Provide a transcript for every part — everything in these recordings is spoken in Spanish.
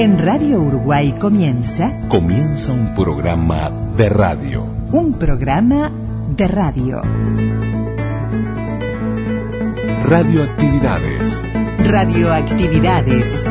En Radio Uruguay comienza. Comienza un programa de radio. Un programa de radio. Radioactividades. Radioactividades.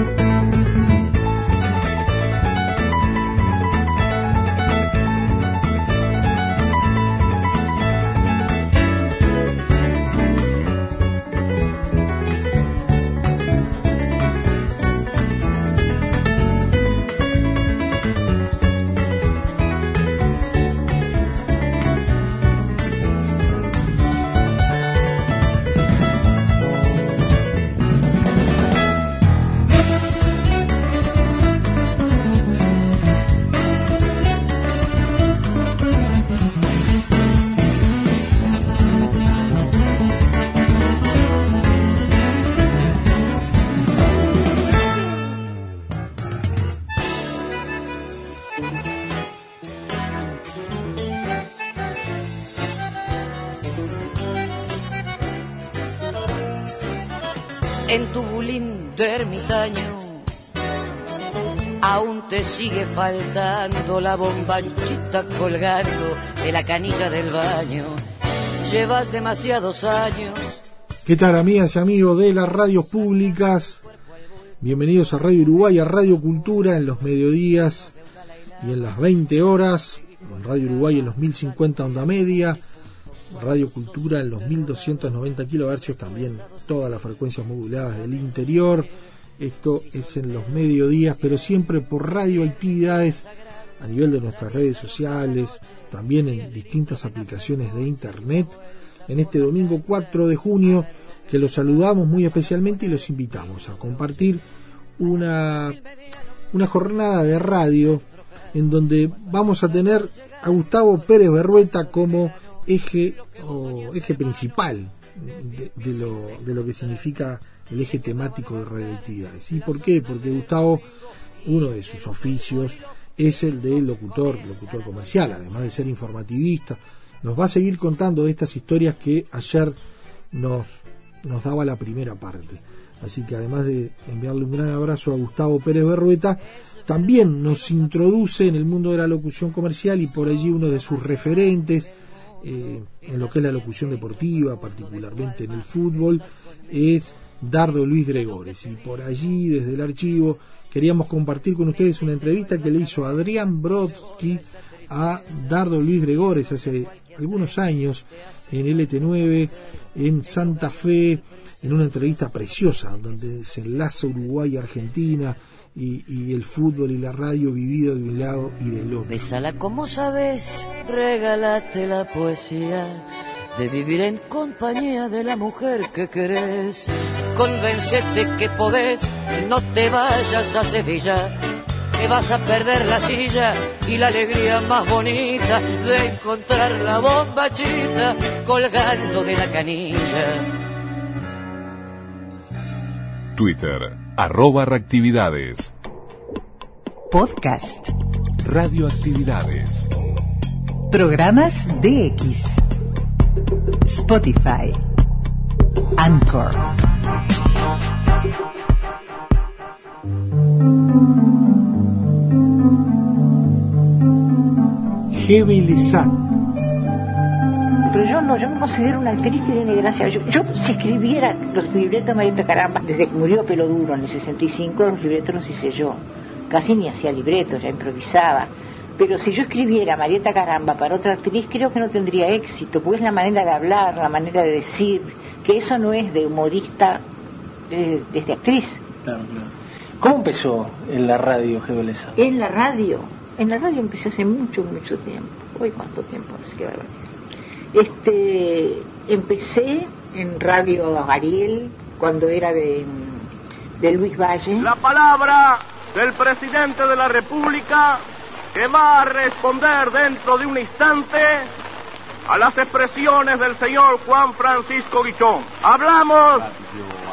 Faltando la bombanchita colgando de la canilla del baño. Llevas demasiados años. ¿Qué tal amigas y amigos de las radios públicas? Bienvenidos a Radio Uruguay, a Radio Cultura en los mediodías y en las 20 horas, en Radio Uruguay en los 1050 onda media, Radio Cultura en los 1290 kilohercios, también todas las frecuencias moduladas del interior. Esto es en los mediodías, pero siempre por radioactividades a nivel de nuestras redes sociales, también en distintas aplicaciones de internet. En este domingo 4 de junio, que los saludamos muy especialmente y los invitamos a compartir una, una jornada de radio en donde vamos a tener a Gustavo Pérez Berrueta como eje o eje principal de, lo, de lo que significa el eje temático de radioactividades. ¿Y por qué? Porque Gustavo, uno de sus oficios es el de locutor, locutor comercial, además de ser informativista. Nos va a seguir contando estas historias que ayer nos, nos daba la primera parte. Así que además de enviarle un gran abrazo a Gustavo Pérez Berrueta, también nos introduce en el mundo de la locución comercial y por allí uno de sus referentes, eh, en lo que es la locución deportiva, particularmente en el fútbol, es Dardo Luis Gregores. Y por allí, desde el archivo, queríamos compartir con ustedes una entrevista que le hizo Adrián Brodsky a Dardo Luis Gregores hace algunos años en LT9, en Santa Fe, en una entrevista preciosa donde se enlaza Uruguay y Argentina y, y, el fútbol y la radio vivido de un lado y del otro. Bésala como sabes, regálate la poesía de vivir en compañía de la mujer que querés. Convencete que podés, no te vayas a Sevilla, que vas a perder la silla y la alegría más bonita de encontrar la bombachita colgando de la canilla. Twitter, arroba reactividades. Podcast. Radioactividades. Programas DX. Spotify. Anchor. Gebelezán. Pero yo no, yo me considero una actriz que tiene gracia. Yo, yo si escribiera los libretos de Marieta Caramba, desde que murió Pelo Duro en el 65, los libretos los hice yo. Casi ni hacía libretos, ya improvisaba. Pero si yo escribiera Marieta Caramba para otra actriz, creo que no tendría éxito, porque es la manera de hablar, la manera de decir, que eso no es de humorista, desde de, de actriz. Claro, claro. ¿Cómo empezó en la radio, Gebeleza? En la radio. En la radio empecé hace mucho, mucho tiempo. Hoy cuánto tiempo hace que Este, empecé en Radio Ariel cuando era de, de Luis Valle. La palabra del presidente de la República que va a responder dentro de un instante a las expresiones del señor Juan Francisco Guichón. Hablamos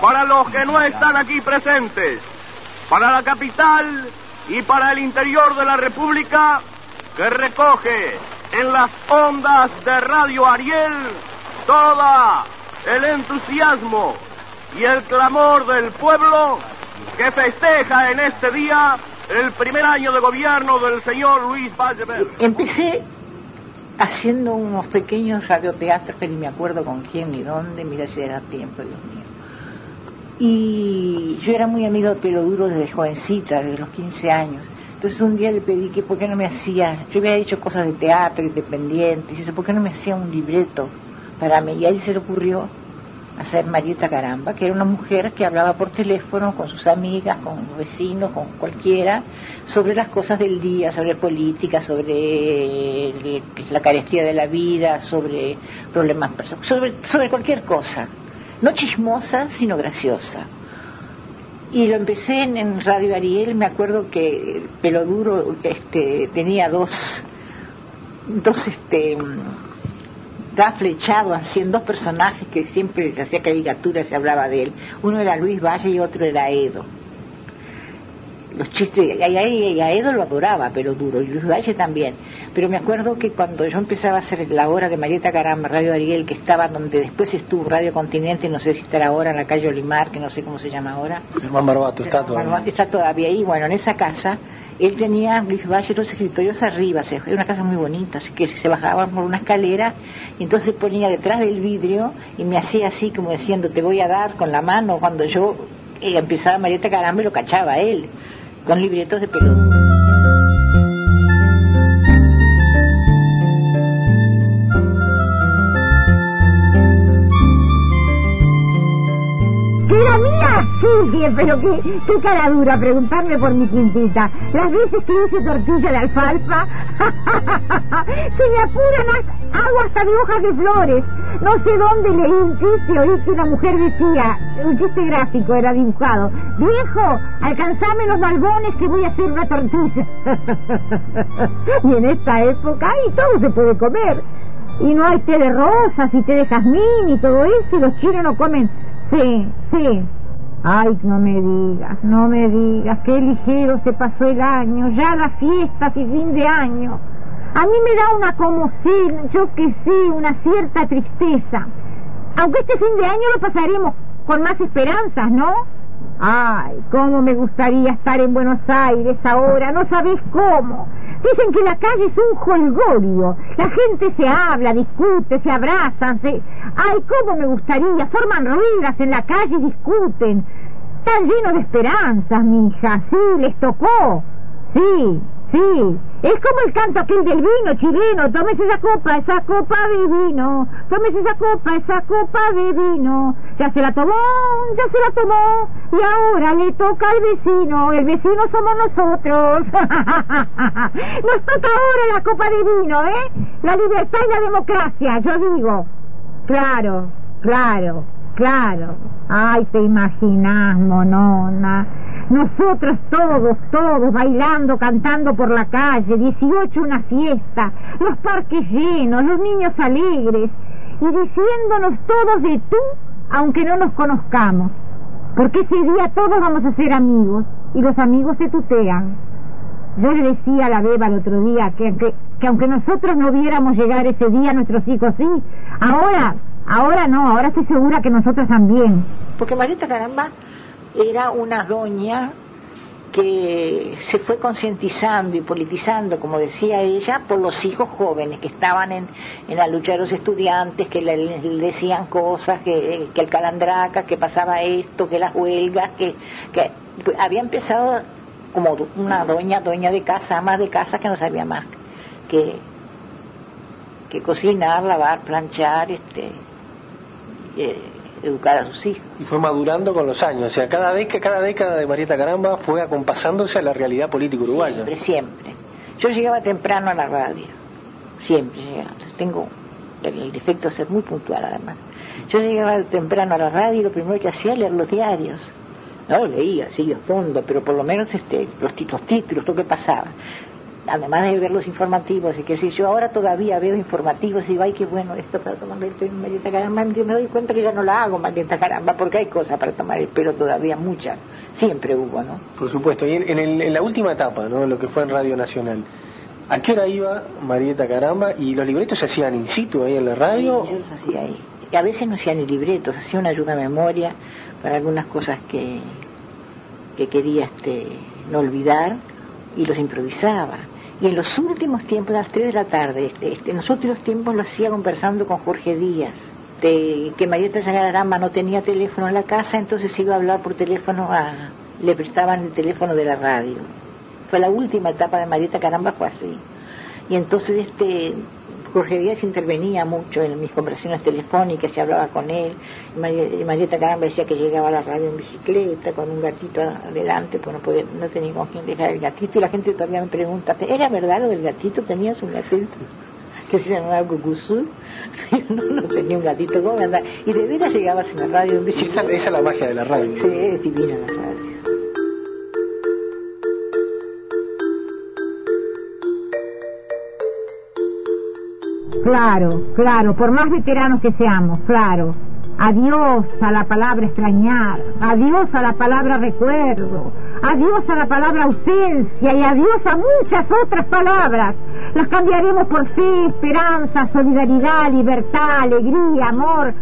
para los que no están aquí presentes, para la capital y para el interior de la República, que recoge en las ondas de Radio Ariel todo el entusiasmo y el clamor del pueblo que festeja en este día el primer año de gobierno del señor Luis Valle Verde. Empecé haciendo unos pequeños radioteatros que ni me acuerdo con quién ni dónde, mira si era tiempo, Dios mío. Y yo era muy amigo de Pelo Duro desde jovencita, desde los 15 años. Entonces un día le pedí que por qué no me hacía, yo había hecho cosas de teatro independiente, y dice, ¿por qué no me hacía un libreto para mí? Y a se le ocurrió hacer Marieta Caramba, que era una mujer que hablaba por teléfono con sus amigas, con vecinos, con cualquiera, sobre las cosas del día, sobre política, sobre la carestía de la vida, sobre problemas personales, sobre, sobre cualquier cosa. No chismosa, sino graciosa. Y lo empecé en, en Radio Ariel, me acuerdo que Pelo Duro este, tenía dos, dos este, da flechado así en dos personajes que siempre se hacía caricatura, se hablaba de él. Uno era Luis Valle y otro era Edo. Los chistes, y a, y a Edo lo adoraba, pero duro, y Luis Valle también. Pero me acuerdo que cuando yo empezaba a hacer la hora de Marieta Caramba, Radio Ariel, que estaba donde después estuvo Radio Continente, no sé si estará ahora en la calle Olimar, que no sé cómo se llama ahora. Germán Barbato está todavía. Está todavía ahí. Bueno, en esa casa, él tenía Luis Valle los escritorios arriba, era una casa muy bonita, así que se bajaban por una escalera y entonces ponía detrás del vidrio y me hacía así como diciendo, te voy a dar con la mano cuando yo eh, empezaba Marieta Caramba y lo cachaba él, con libretos de pelota. Que- pero qué, qué cara dura preguntarme por mi quintita. Las veces que hice tortilla de alfalfa, se me apuran, as- hago hasta de hojas de flores. No sé dónde leí un chiste, oí que una mujer decía, un chiste gráfico era dibujado, viejo, alcanzame los balbones que voy a hacer una tortilla. y en esta época, y todo se puede comer. Y no hay té de rosas y té de jazmín y todo eso, y los chinos no comen. Sí, sí. Ay, no me digas, no me digas, qué ligero se pasó el año, ya las fiestas y fin de año. A mí me da una como si, yo que sé, una cierta tristeza. Aunque este fin de año lo pasaremos con más esperanzas, ¿no? Ay, cómo me gustaría estar en Buenos Aires ahora, no sabés cómo. Dicen que la calle es un jolgorio. La gente se habla, discute, se abrazan, se... Ay, cómo me gustaría. Forman ruedas en la calle y discuten. Están llenos de esperanzas, mija. Sí, les tocó. Sí, sí. Es como el canto aquel del vino chileno. Tómese esa copa, esa copa de vino. Tómese esa copa, esa copa de vino. Ya se la tomó, ya se la tomó. Y ahora le toca al vecino. El vecino somos nosotros. Nos toca ahora la copa de vino, ¿eh? La libertad y la democracia, yo digo. Claro, claro, claro. Ay, te imaginas, monona. Nosotros todos, todos bailando, cantando por la calle, 18 una fiesta, los parques llenos, los niños alegres, y diciéndonos todos de tú, aunque no nos conozcamos. Porque ese día todos vamos a ser amigos, y los amigos se tutean. Yo le decía a la beba el otro día que, que, que aunque nosotros no viéramos llegar ese día, nuestros hijos sí. Ahora, ahora no, ahora estoy segura que nosotros también. Porque Marieta Caramba era una doña que se fue concientizando y politizando, como decía ella, por los hijos jóvenes que estaban en, en la lucha de los estudiantes, que le, decían cosas, que, que el calandraca, que pasaba esto, que las huelgas, que, que había empezado como una doña, doña de casa, ama de casa que no sabía más que, que cocinar, lavar, planchar, este, eh, educar a sus hijos. Y fue madurando con los años. O sea, cada década, cada década de Marieta Caramba fue acompasándose a la realidad política uruguaya. Siempre, siempre. Yo llegaba temprano a la radio. Siempre llegaba. Entonces tengo el, defecto de ser muy puntual, además. Yo llegaba temprano a la radio y lo primero que hacía era leer los diarios. No leía así de fondo, pero por lo menos este, los, los títulos, lo que pasaba. Además de ver los informativos y que si yo ahora todavía veo informativos y digo, ay, qué bueno esto para tomar el pelo, Marieta Caramba, yo me doy cuenta que ya no la hago, Marieta Caramba, porque hay cosas para tomar el pelo todavía, muchas. Siempre hubo, ¿no? Por supuesto. Y en, en, el, en la última etapa, ¿no? Lo que fue en Radio Nacional. ¿A qué hora iba Marieta Caramba? ¿Y los libretos se hacían in situ ahí en la radio? Sí, yo los hacía ahí. Y a veces no hacía ni libretos, hacía una ayuda a memoria para algunas cosas que, que quería este, no olvidar, y los improvisaba. Y en los últimos tiempos, a las 3 de la tarde, este, este, en los últimos tiempos lo hacía conversando con Jorge Díaz, de, que Marieta Sagaramba no tenía teléfono en la casa, entonces iba a hablar por teléfono a... le prestaban el teléfono de la radio. Fue la última etapa de Marieta Caramba, fue así. Y entonces este Jorge Díaz intervenía mucho en mis conversaciones telefónicas y hablaba con él. Y Marieta Caramba decía que llegaba a la radio en bicicleta con un gatito adelante, pues no, podía, no tenía con quién dejar el gatito. Y la gente todavía me pregunta, ¿era verdad lo del gatito? ¿Tenías un gatito? que se llamaba Cucuzú. no, no tenía un gatito, ¿cómo andaba? Y de veras llegabas en la radio en bicicleta. Esa, esa es la magia de la radio. Sí, es divina la radio. Claro, claro, por más veteranos que seamos, claro. Adiós a la palabra extrañar, adiós a la palabra recuerdo, adiós a la palabra ausencia y adiós a muchas otras palabras. Las cambiaremos por fe, esperanza, solidaridad, libertad, alegría, amor,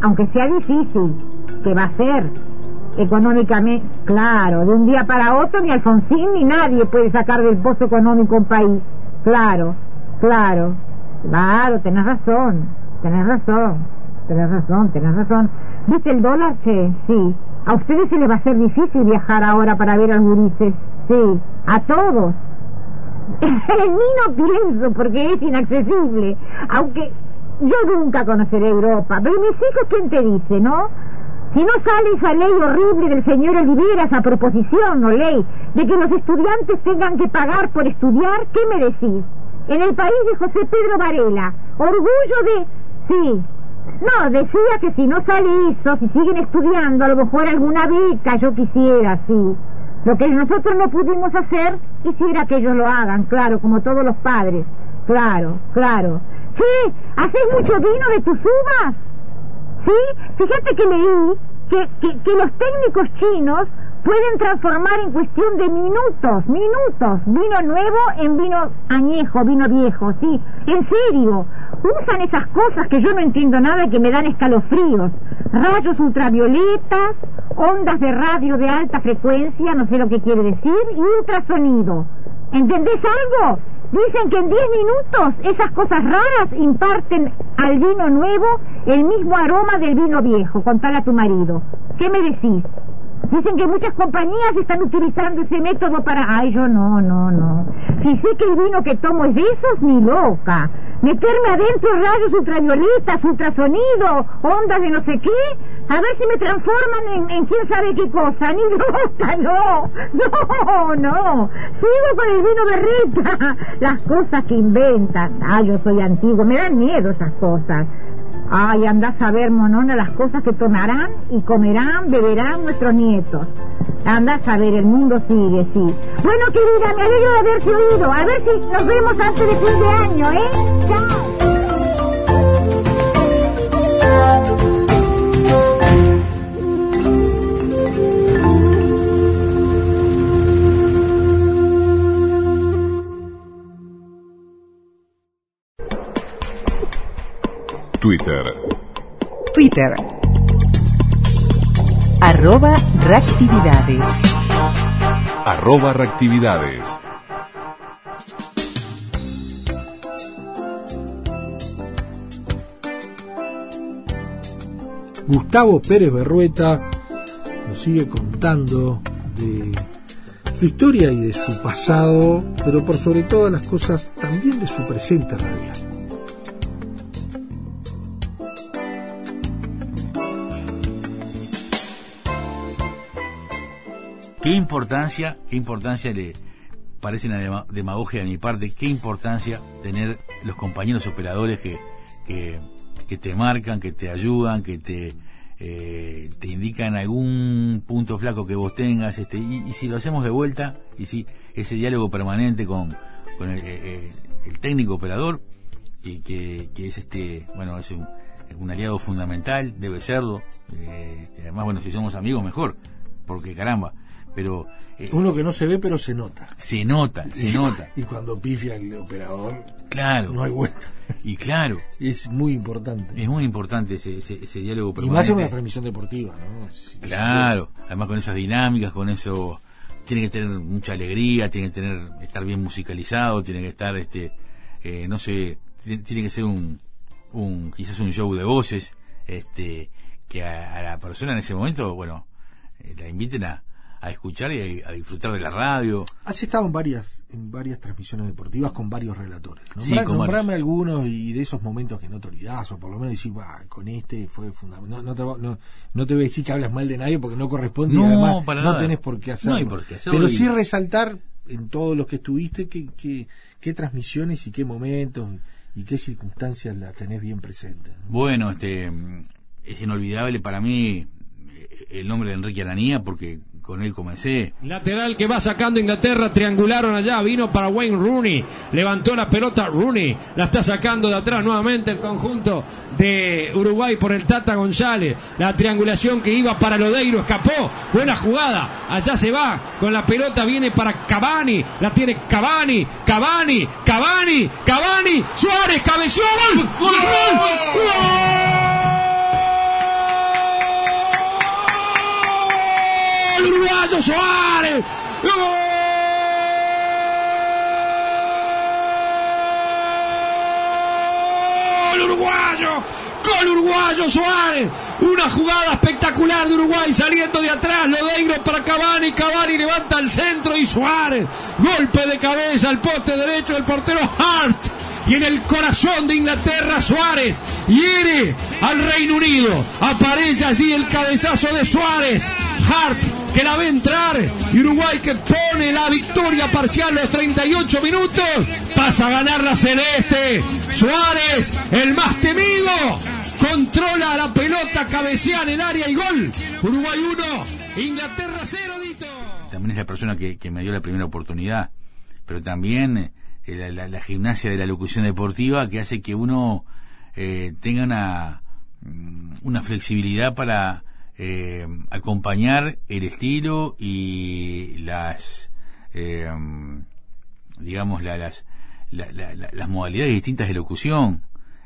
aunque sea difícil, que va a ser económicamente, claro, de un día para otro ni Alfonsín ni nadie puede sacar del pozo económico un país. Claro, claro, claro, tenés razón, tenés razón, tenés razón, tenés razón. ¿Viste el dólar, che? Sí. A ustedes se les va a hacer difícil viajar ahora para ver a los gurises. Sí, a todos. En mí no pienso porque es inaccesible. Aunque yo nunca conoceré Europa. Pero mis hijos, ¿quién te dice, no? Si no sale esa ley horrible del señor Olivera, esa proposición o ley, de que los estudiantes tengan que pagar por estudiar, ¿qué me decís? En el país de José Pedro Varela, orgullo de... Sí. No, decía que si no sale eso, si siguen estudiando, a lo mejor alguna beca yo quisiera, sí. Lo que nosotros no pudimos hacer, quisiera que ellos lo hagan, claro, como todos los padres. Claro, claro. Sí, ¿haces mucho vino de tus uvas? Sí, fíjate que leí que, que, que los técnicos chinos pueden transformar en cuestión de minutos, minutos, vino nuevo en vino añejo, vino viejo, sí, en serio. Usan esas cosas que yo no entiendo nada y que me dan escalofríos. Rayos ultravioletas, ondas de radio de alta frecuencia, no sé lo que quiere decir, y ultrasonido. ¿Entendés algo? Dicen que en 10 minutos esas cosas raras imparten al vino nuevo el mismo aroma del vino viejo. Contale a tu marido. ¿Qué me decís? Dicen que muchas compañías están utilizando ese método para... Ay, yo no, no, no. Si sé que el vino que tomo es de esos, ni loca. Meterme adentro rayos ultravioletas, ultrasonido, ondas de no sé qué, a ver si me transforman en, en quién sabe qué cosa. Ni loca, no. No, no. Sigo con el vino berreta. Las cosas que inventan. Ay, yo soy antiguo. Me dan miedo esas cosas. Ay, andás a ver, monona, las cosas que tomarán y comerán, beberán nuestros nietos. Andás a ver, el mundo sigue, sí. Bueno, querida, me alegro de haberte oído. A ver si nos vemos antes de fin de año, ¿eh? Chao. Twitter. Twitter. Arroba reactividades. Arroba reactividades. Gustavo Pérez Berrueta nos sigue contando de su historia y de su pasado, pero por sobre todas las cosas también de su presente radial. Qué importancia, qué importancia le parece una dema- demagogia de mi parte, qué importancia tener los compañeros operadores que, que, que te marcan, que te ayudan, que te, eh, te indican algún punto flaco que vos tengas, este, y, si lo hacemos de vuelta, y si ese diálogo permanente con, con el, eh, el técnico operador, y que, que es este, bueno, es un, un aliado fundamental, debe serlo, eh, además, bueno, si somos amigos mejor, porque caramba, pero eh, Uno que no se ve pero se nota. se nota, se nota, Y cuando pifia el operador, claro, no hay vuelta. y claro, Es muy importante. es muy importante ese, ese, ese diálogo Y permanente. más en una transmisión deportiva, ¿no? Claro, además con esas dinámicas, con esos tiene que tener mucha alegría, tiene que tener estar bien musicalizado, tiene que estar, este, eh, no sé, tiene, tiene que ser un, un, quizás un show de voces, este, que a, a la persona en ese momento, bueno, eh, la inviten a, a escuchar y a, a disfrutar de la radio. Has estado en varias, en varias transmisiones deportivas con varios relatores. Sí, con nombrame algunos y de esos momentos que no te olvidás, o por lo menos decir, "Bah, con este fue fundamental. No, no, te, no, no te voy a decir que hablas mal de nadie porque no corresponde No, y además para no nada. tenés por qué hacerlo. No hay por qué hacerlo Pero y- sí resaltar en todos los que estuviste qué, qué, qué transmisiones y qué momentos y qué circunstancias la tenés bien presente. Bueno, este, es inolvidable para mí el nombre de Enrique Aranía porque con él comencé. Lateral que va sacando Inglaterra, triangularon allá, vino para Wayne Rooney, levantó la pelota Rooney, la está sacando de atrás nuevamente el conjunto de Uruguay por el Tata González, la triangulación que iba para Lodeiro, escapó, buena jugada, allá se va, con la pelota viene para Cavani, la tiene Cavani, Cavani, Cavani, Cavani, Suárez, cabeció, gol, gol, gol, gol, Suárez, gol uruguayo, gol uruguayo Suárez, una jugada espectacular de Uruguay saliendo de atrás, Lodeiro para Cavani, Cavani levanta al centro y Suárez, golpe de cabeza al poste derecho del portero Hart. Y en el corazón de Inglaterra, Suárez hiere al Reino Unido. Aparece allí el cabezazo de Suárez. Hart que la ve entrar. Y Uruguay que pone la victoria parcial los 38 minutos. Pasa a ganar la celeste. Suárez el más temido controla la pelota cabecea en el área y gol. Uruguay 1 Inglaterra 0 Dito. También es la persona que, me dio la primera oportunidad, pero también eh, la, gimnasia de la locución deportiva que hace que uno eh, tenga una, mm, una flexibilidad para eh, acompañar el estilo y las eh, digamos la- las la- modalidades distintas de locución.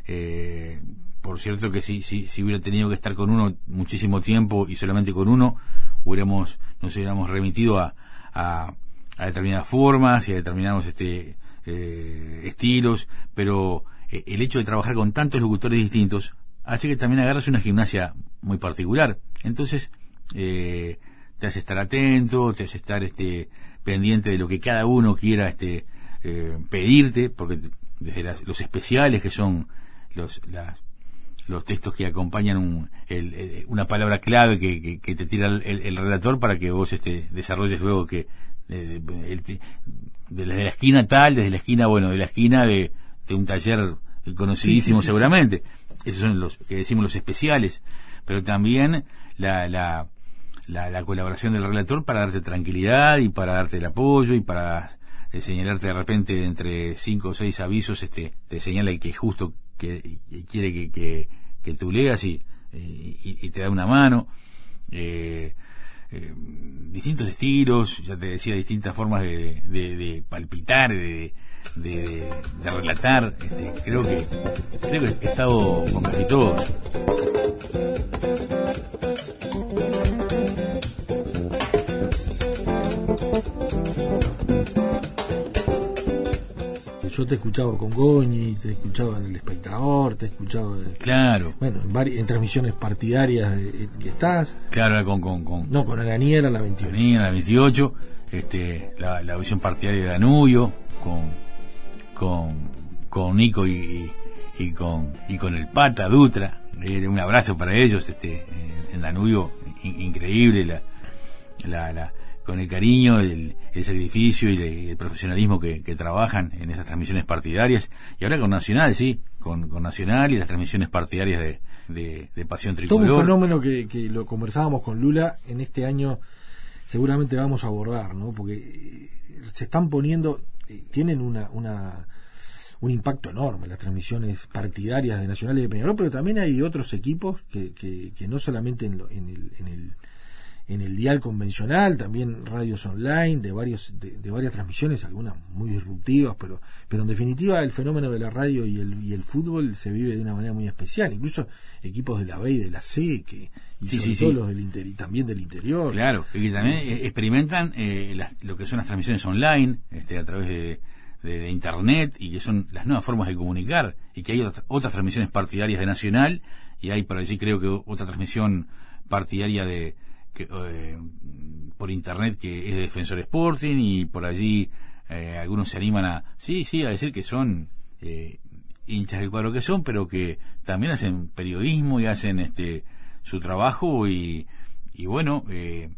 Eh, por cierto que si, si, si hubiera tenido que estar con uno muchísimo tiempo y solamente con uno hubiéramos nos hubiéramos remitido a, a, a determinadas formas y a determinados este eh, estilos pero eh, el hecho de trabajar con tantos locutores distintos hace que también agarres una gimnasia muy particular. Entonces, eh, te hace estar atento, te hace estar este pendiente de lo que cada uno quiera este eh, pedirte, porque desde las- los especiales que son los las los textos que acompañan un- el- una palabra clave que, que- que te tira el, el- el relator para que vos este, desarrolles luego que eh, el- desde la esquina tal, desde la esquina, bueno, de la esquina de, de un taller conocidísimo Sí, sí, sí, seguramente. Esos son los que decimos los especiales. Pero también la, la, la, la colaboración del relator para darte tranquilidad y para darte el apoyo y para eh, señalarte de repente entre cinco o seis avisos, este, te señala el que justo que, que quiere que, que, que tú leas y, y, y te da una mano. Eh, eh, distintos estilos, ya te decía, distintas formas de, de, de palpitar, de, de, de relatar. Este, creo que creo que he estado con casi todos. Yo te he escuchado con Goñi, te he escuchado en El Espectador, te he escuchado en- Claro, bueno, en, en transmisiones partidarias eh, que estás. claro, con, con, con No, con Araniera la 21. Venía la 28, este, la, la visión partidaria de Danubio, con, con, con Nico y, y, con, y con el Pata Dutra. Eh, un abrazo para ellos, este, en Danubio, in- increíble, la, la, la, con el cariño, el, el sacrificio y el, el profesionalismo que, que trabajan en esas transmisiones partidarias. Y ahora con Nacional, sí, con, con Nacional y las transmisiones partidarias de, de, de Pasión Todo un Tricolor. fenómeno que, que lo conversábamos con Lula en este año, seguramente vamos a abordar, ¿no? Porque se están poniendo, tienen una, una un impacto enorme las transmisiones partidarias de Nacional y de Peñarol, pero también hay otros equipos que, que, que no solamente en, lo- en el, en, el, en el dial convencional, también radios online, de varios, de, de varias transmisiones, algunas muy disruptivas, pero, pero en definitiva el fenómeno de la radio y el, y el fútbol se vive de una manera muy especial, incluso equipos de la B y de la C, que, y Sí, sobre sí, los del inter, y también del interior. Claro, y que también eh, experimentan eh, las- lo que son las transmisiones online, este, a través de, de- de internet, y que son las nuevas formas de comunicar, y que hay otras, otras transmisiones partidarias de Nacional, y hay por allí creo que otra transmisión partidaria de que, eh, por internet que es de Defensor Sporting, y por allí eh, algunos se animan a, sí, sí, a decir que son eh, hinchas del cuadro que son, pero que también hacen periodismo y hacen este su trabajo y, y bueno, eh,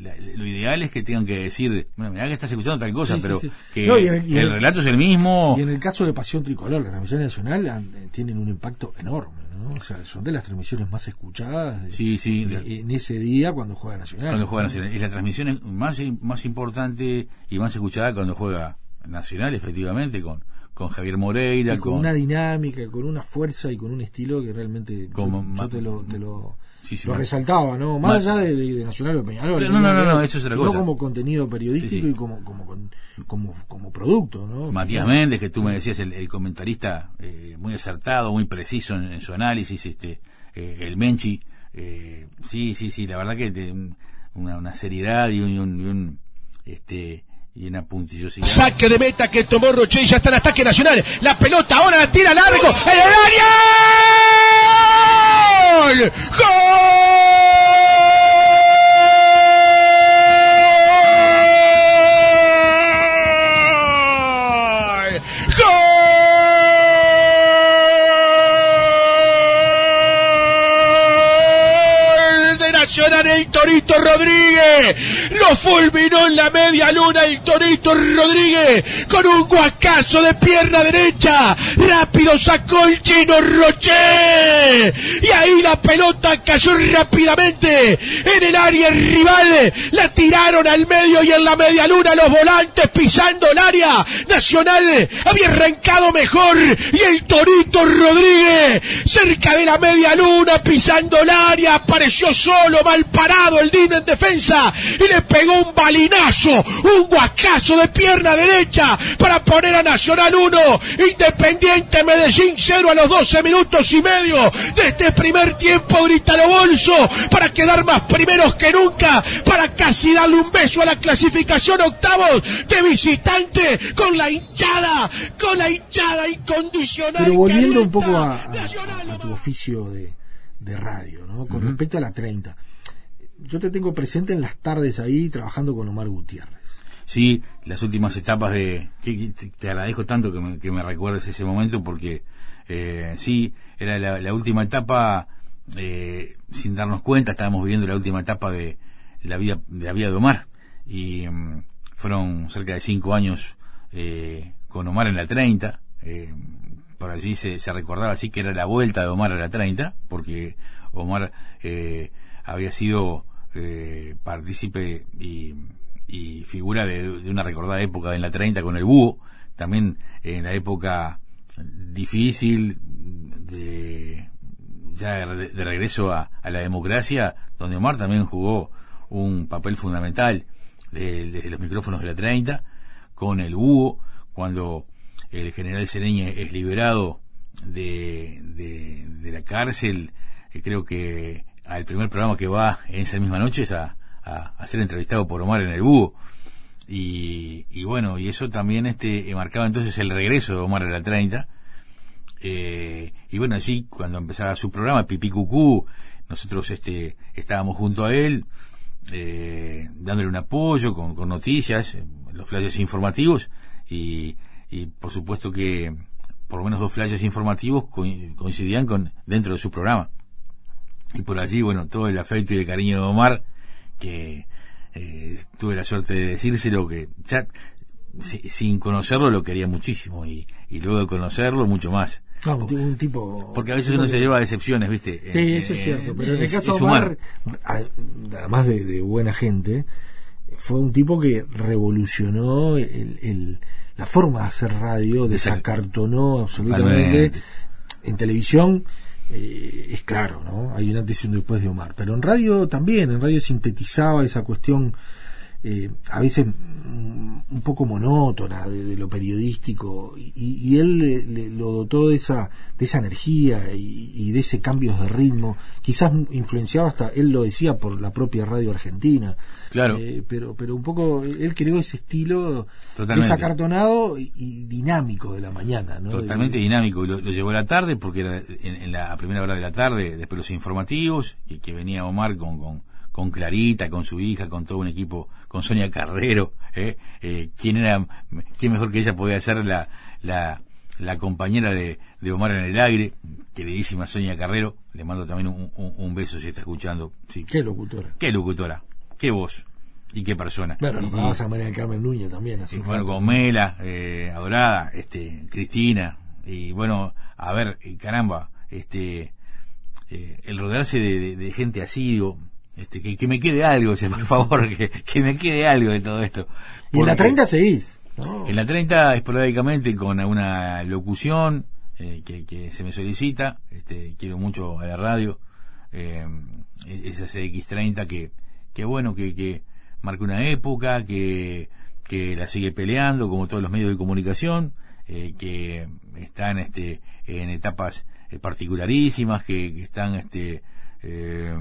la- lo ideal es que tengan que decir, bueno, mirá que estás escuchando tal cosa, Sí, pero sí. que No, el relato es el mismo. Y en el caso de Pasión Tricolor, la transmisión nacional han- eh, tienen un impacto enorme, ¿no? O sea, son de las transmisiones más escuchadas de- Sí, sí, de- de- en ese día cuando juega Nacional. cuando juega Nacional. Es la transmisión más, más importante y más escuchada cuando juega Nacional, efectivamente, con, con Javier Moreira, Y con, con, una dinámica, con una fuerza y con un estilo que realmente Como yo te lo, te lo, Sí, sí, lo resaltaba, ¿no? Más allá de, de- de Nacional o de Peñarol. Claro, no, no, no, no, eso es otra cosa. como contenido periodístico Sí, sí. y como, como, con- como, como producto, ¿no? Matías. Méndez, que tú me decías, el, el comentarista eh, muy acertado, muy preciso en, en su análisis, este eh, el Menchi, eh, sí, sí, sí, la verdad que te- una, una seriedad y un, y un- y un, este y una puntillosidad. Saque de meta que tomó Roche y ya está en ataque nacional. La pelota ahora la tira largo. ¡En el área! ¡Gol! El Torito Rodríguez. Lo fulminó en la media luna el Torito Rodríguez con un guacazo de pierna derecha. Rápido sacó el chino Roche. Y ahí la pelota cayó rápidamente en el área rival. La tiraron al medio y en la media luna los volantes pisando el área. Nacional había arrancado mejor y el Torito Rodríguez cerca de la media luna pisando el área apareció solo mal parado el Dino en defensa y le pegó un balinazo un guacazo de pierna derecha para poner a Nacional 1 Independiente Medellín 0 a los 12 minutos y medio de este primer tiempo grita bolso para quedar más primeros que nunca para casi darle un beso a la clasificación octavos de visitante con la hinchada con la hinchada incondicional Pero volviendo un poco a, a- tu oficio de, de radio, ¿no? Con respecto a la 30. Yo te tengo presente en las tardes ahí trabajando con Omar Gutiérrez. Sí, las últimas etapas de... que- te agradezco tanto que me, que me recuerdes ese momento porque eh, sí, era la, la última etapa, eh, sin darnos cuenta, estábamos viviendo la última etapa de la vida de la vida de Omar y mm, fueron cerca de cinco años eh, con Omar en la 30. eh, por allí se, se recordaba así que era la vuelta de Omar a la 30 porque Omar eh, había sido eh, partícipe y, y figura de, de una recordada época en la 30 con el búho, también en la época difícil de ya de, de regreso a, la democracia, donde Omar también jugó un papel fundamental de- desde los micrófonos de la 30, con el búho, cuando el general Sereña es liberado de, de, de la cárcel, eh, creo que al primer programa que va en esa misma noche es a, ser entrevistado por Omar en el búho. Y, y bueno, y eso también este eh, marcaba entonces el regreso de Omar a la 30. Eh, y bueno, así cuando empezaba su programa, Pipí Cucú, nosotros este, estábamos junto a él, eh, dándole un apoyo con, con noticias, eh, los flashes informativos, y, y por supuesto que por lo menos dos flashes informativos co- coincidían con dentro de su programa. Y por allí, bueno, todo el afecto y el cariño de Omar, que eh, tuve la suerte de decírselo, que ya si- sin conocerlo lo quería muchísimo, y, y luego de conocerlo mucho más. No, un, tipo- un tipo. Porque a veces un uno se lleva decepciones, ¿viste? Sí, Eh, eso es cierto. Pero en el caso de Omar, a- además de, de buena gente, fue un tipo que revolucionó el, el- la forma de hacer radio, desacartonó absolutamente Totalmente. en televisión. Eh, es claro, ¿no? Hay un antes y un después de Omar. Pero en radio también, en radio sintetizaba esa cuestión eh, a veces mm, un poco monótona de, de lo periodístico y, y él le, le lo dotó de esa de esa energía y, y de ese cambios de ritmo quizás influenciado hasta él lo decía por la propia radio argentina Claro. Eh, pero pero un poco él creó ese estilo Totalmente. desacartonado y, y dinámico de la mañana ¿no? Totalmente De- dinámico. Lo, lo llevó a la tarde porque era en, en la primera hora de la tarde, después los informativos, que, que venía Omar con, con, con Clarita, con su hija, con todo un equipo, con Sonia Carrero. ¿eh? Eh, ¿Quién era, quién mejor que ella podía ser la, la, la compañera de, de Omar en el aire? Queridísima Sonia Carrero. Le mando también un, un- un beso si está escuchando. Sí. qué locutora Qué locutora, qué voz y qué persona. bueno nombrabas a María Carmen Núñez también un bueno, con Mela, eh, Adorada, este, Cristina, y bueno, a ver, eh, caramba, este, eh, el rodearse de, de- de gente así, digo, este, que, que me quede algo, o sea, por favor, que, que me quede algo de todo esto. y en la Porque 30 seguís ¿no? En la 30, esporádicamente, con alguna locución eh, que, que se me solicita, este, quiero mucho a la radio, eh, esa CX30 que, que bueno, que, que marca una época, que, que la sigue peleando, como todos los medios de comunicación, eh, que están este, en etapas eh, particularísimas, que, que están este, eh,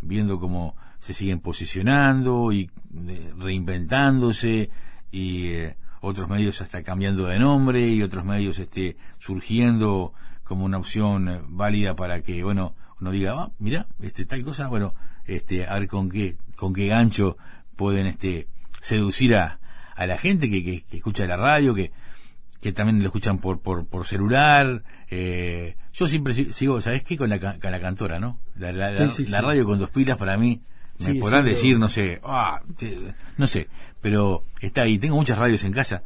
viendo cómo se siguen posicionando y de- reinventándose y eh, otros medios hasta cambiando de nombre y otros medios este surgiendo como una opción eh, válida para que bueno uno diga ah, mira este tal cosa bueno este a ver con qué con qué gancho pueden este seducir a, a la gente que, que escucha la radio que que también lo escuchan por por, por celular eh, yo siempre si- sigo sabes qué con la, con la cantora no la, la, la- Sí, sí, la sí. radio con dos pilas para mí me podrán decir pero- no sé ah, te- no sé pero está ahí tengo muchas radios en casa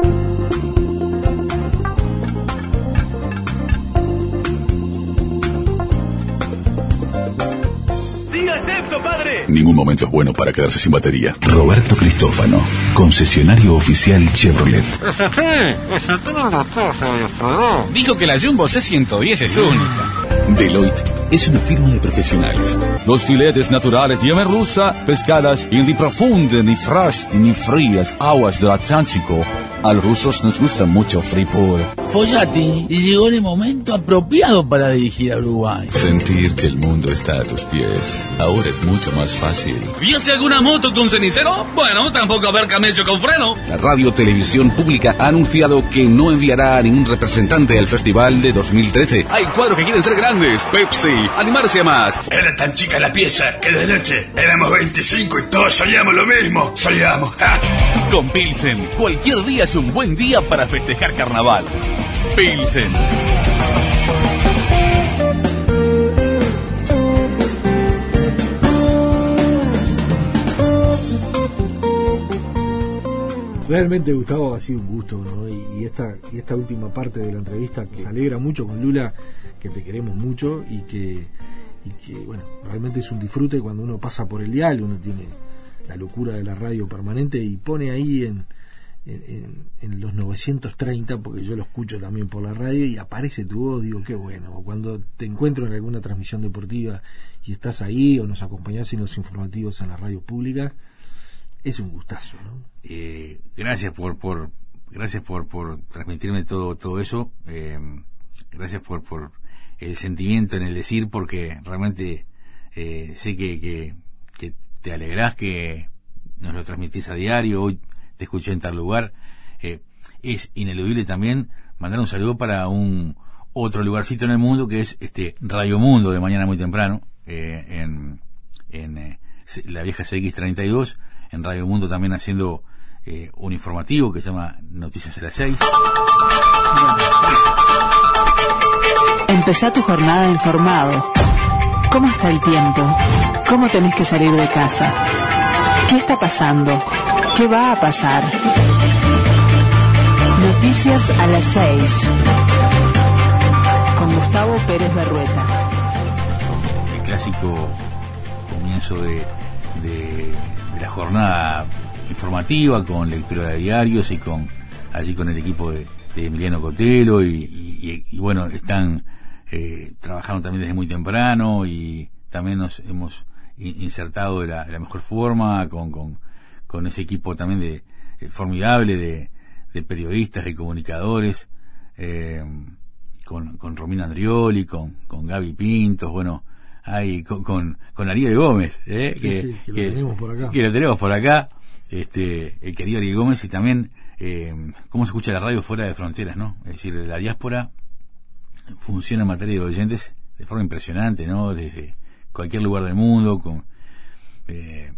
Ningún momento es bueno para quedarse sin batería. Roberto Cristófano, concesionario oficial Chevrolet. Dijo que la Jumbo C110 es única. Deloitte es una firma de profesionales. Los filetes naturales de merluza pescadas en ni profundas, ni fras, ni frías aguas del Atlántico. A los rusos nos gusta mucho Freeport. Follati y llegó en el momento apropiado para dirigir a Uruguay. Sentir que el mundo está a tus pies. Ahora es mucho más fácil. ¿Viste alguna moto con cenicero? Bueno, tampoco haber camello con freno. La Radio Televisión Pública ha anunciado que no enviará a ningún representante al festival de 2013. Hay cuadros que quieren ser grandes. Pepsi, animarse a más. Era tan chica la pieza que de noche éramos 25 y todos salíamos lo mismo. Salíamos. Con Pilsen, cualquier día es un buen día para festejar carnaval. Pilsen. Realmente, Gustavo, ha sido un gusto, ¿no? Y, esta, y esta última parte de la entrevista que alegra mucho con Lula, que te queremos mucho y que, y que, bueno, realmente es un disfrute cuando uno pasa por el dial, uno tiene la locura de la radio permanente y pone ahí en, en, en- los 930, porque yo lo escucho también por la radio y aparece tu voz, digo, qué bueno. Cuando te encuentro en alguna transmisión deportiva y estás ahí o nos acompañás en los informativos en la radio pública, es un gustazo, ¿no? Eh, gracias por, por gracias por, por transmitirme todo todo eso eh, gracias por, por el sentimiento en el decir porque realmente eh, sé que, que, que te alegrás que nos lo transmitís a diario hoy te escuché en tal lugar Eh, es ineludible también mandar un saludo para un otro lugarcito en el mundo que es este Radio Mundo de mañana muy temprano eh, en, en eh, la vieja CX32 en Radio Mundo también haciendo un informativo que se llama Noticias a las 6. Empezá tu jornada informado. ¿Cómo está el tiempo? ¿Cómo tenés que salir de casa? ¿Qué está pasando? ¿Qué va a pasar? Noticias a las 6. Con Gustavo Pérez Berrueta. El clásico comienzo de, la jornada informativa con lectura de diarios y con allí con el equipo de, Emiliano Cotelo y, bueno están eh, trabajaron también desde muy temprano y también nos hemos insertado de la, mejor forma con, con, ese equipo también de eh, formidable de, de, periodistas, de comunicadores, eh, con, con Romina Andrioli, con, con Gaby Pintos, bueno, hay con, con, Ariel Gómez, ¿eh? que, lo tenemos por acá. Que lo tenemos por acá, este, el querido Ariel Gómez y también eh, cómo se escucha la radio fuera de fronteras, ¿no? Es decir, la diáspora funciona en materia de oyentes de forma impresionante, ¿no? Desde cualquier lugar del mundo, con eh,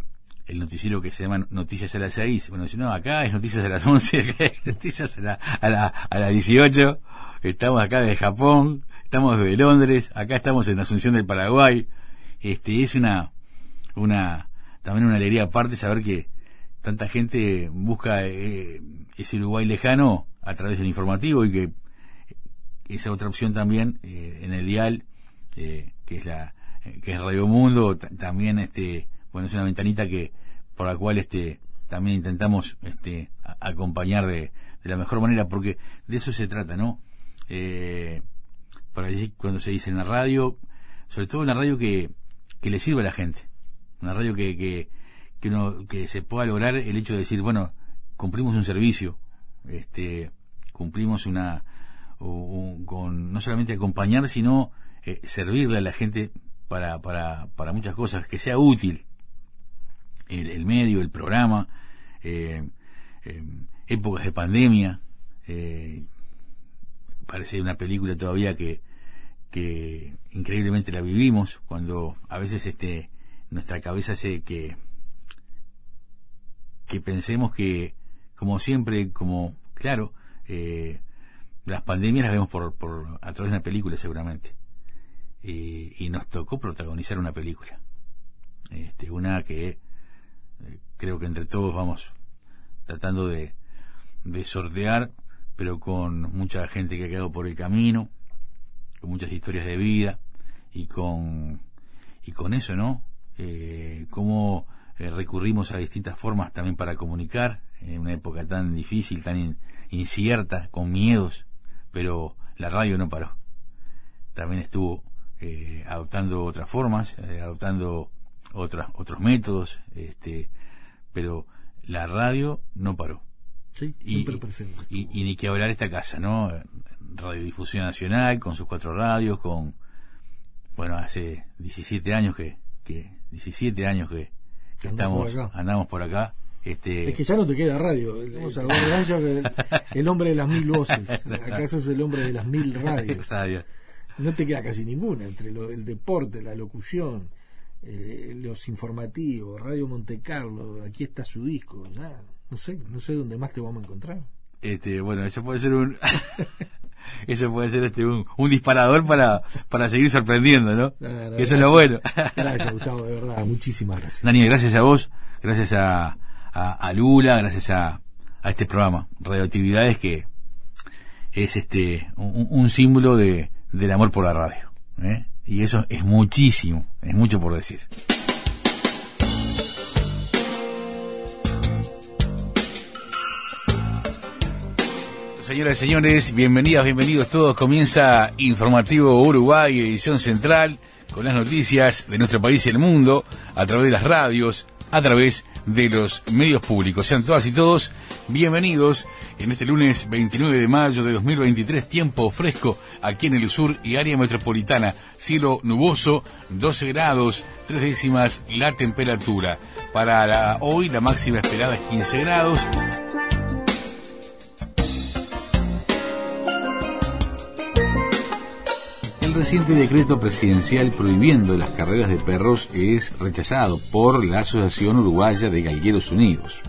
el noticiero que se llama Noticias a las 6, bueno, si no, acá es Noticias a las 11, Noticias a, la, a, la, a las 18, estamos acá de Japón, estamos de Londres, acá estamos en Asunción del Paraguay, este, es una, una, también una alegría aparte saber que tanta gente busca eh, ese Uruguay lejano a través del informativo y que esa otra opción también eh, en el dial eh, que es la que es Radio Mundo también este bueno es una ventanita que por la cual este también intentamos este acompañar de, de la mejor manera porque de eso se trata no eh, para decir cuando se dice en la radio sobre todo en la radio que, que le sirve a la gente una radio que, que que uno que se pueda lograr el hecho de decir bueno cumplimos un servicio este cumplimos una con no solamente acompañar sino eh, servirle a la gente para, para, para muchas cosas que sea útil el, medio el programa eh, eh, épocas de pandemia parece una película todavía que que increíblemente la vivimos cuando a veces este nuestra cabeza se que que pensemos que, como siempre, como, claro, eh, las pandemias las vemos por, por, a través de una película seguramente. y nos tocó protagonizar una película. Este, una que eh, creo que entre todos vamos tratando de, de sortear, pero con mucha gente que ha quedado por el camino, con muchas historias de vida y con, y con eso, ¿no? Eh, cómo eh, recurrimos a distintas formas también para comunicar en una época tan difícil, tan incierta, con miedos, pero la radio no paró. También estuvo eh, adoptando otras formas, eh, adoptando otras, otros métodos, este, pero la radio no paró. Sí, siempre y, presente. Y, ni que hablar esta casa, ¿no? Radiodifusión Nacional, con sus cuatro radios, con, bueno, hace 17 años que, que 17 años que, estamos, andamos por acá. Este... Es que ya no te queda radio. el, hombre de las mil voces. ¿Acaso es el hombre de las mil radios? No te queda casi ninguna entre lo, el deporte, la locución, eh, los informativos, Radio Monte Carlo. Aquí está su disco. no sé, no sé dónde más te vamos a encontrar. Este, bueno, eso puede ser un eso puede ser este un, disparador para, para seguir sorprendiendo, ¿no? eso es lo bueno. Gracias, Gustavo, de verdad, muchísimas gracias. Daniel, gracias a vos, gracias a, a, Lula, gracias a, a este programa, Radioactividades, que es este un, un símbolo de, del amor por la radio. ¿eh? Y eso es muchísimo, es mucho por decir. Señoras y señores, bienvenidas, bienvenidos todos. Comienza Informativo Uruguay, edición central, con las noticias de nuestro país y el mundo, a través de las radios, a través de los medios públicos. Sean todas y todos bienvenidos en este lunes 29 de mayo de 2023, tiempo fresco aquí en el sur y área metropolitana. Cielo nuboso, 12 grados, tres décimas la temperatura. Para hoy la máxima esperada es 15 grados. El reciente decreto presidencial prohibiendo las carreras de perros es rechazado por la Asociación Uruguaya de Galgueros Unidos.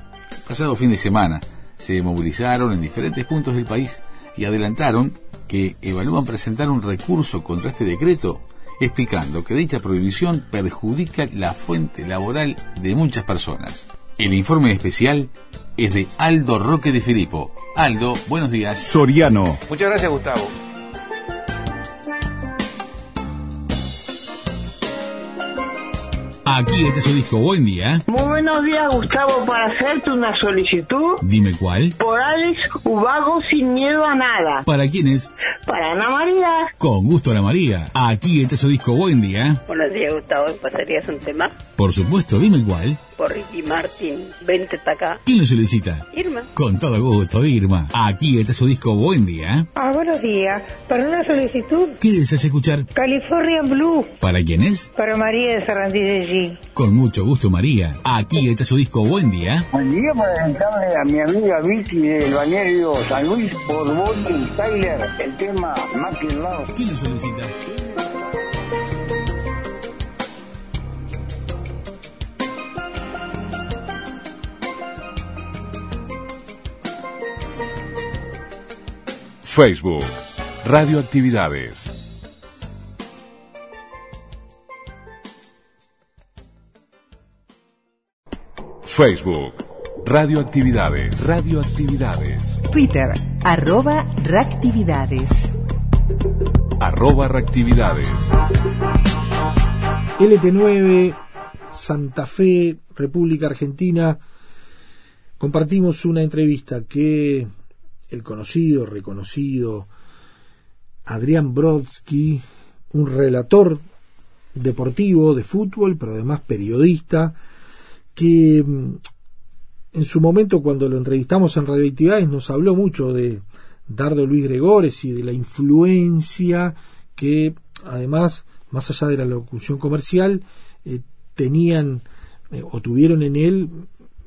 Pasado fin de semana se movilizaron en diferentes puntos del país y adelantaron que evalúan presentar un recurso contra este decreto, explicando que dicha prohibición perjudica la fuente laboral de muchas personas. El informe especial es de Aldo Roque de Filipo. Aldo, buenos días. Soriano. Muchas gracias, Gustavo. Aquí este es su disco. Buen día. Muy buenos días, Gustavo, para hacerte una solicitud. Dime cuál. Por Alex Ubago sin miedo a nada. ¿Para quién es? Para Ana María. Con gusto, Ana María. Aquí este es su disco. Buen día. Buenos días, Gustavo. ¿Pasarías un tema? Por supuesto, dime cuál. Por Ricky Martin. Vente hasta acá. ¿Quién lo solicita? Irma. Con todo gusto, Irma. Aquí este es su disco. Buen día. Ah, buenos días. Para una solicitud. ¿Qué deseas escuchar? Californian Blue. ¿Para quién es? Para María de Sarandí de G. Con mucho gusto, María. Aquí este es su disco. Buen día. Buen día para dedicarle a mi amiga Vicky del Bañerio San Luis por Bonnie Tyler. El tema Making Love. ¿Quién lo solicita? Facebook, Radioactividades. Facebook, Radioactividades. Radioactividades. Twitter, arroba reactividades. Arroba reactividades. LT9, Santa Fe, República Argentina. Compartimos una entrevista que el conocido, reconocido Adrián Brodsky, un relator deportivo de fútbol, pero además periodista, que mm, en su momento cuando lo entrevistamos en Radioactividades nos habló mucho de Dardo Luis Gregores y de la influencia que además, más allá de la locución comercial, eh, tenían eh, o tuvieron en él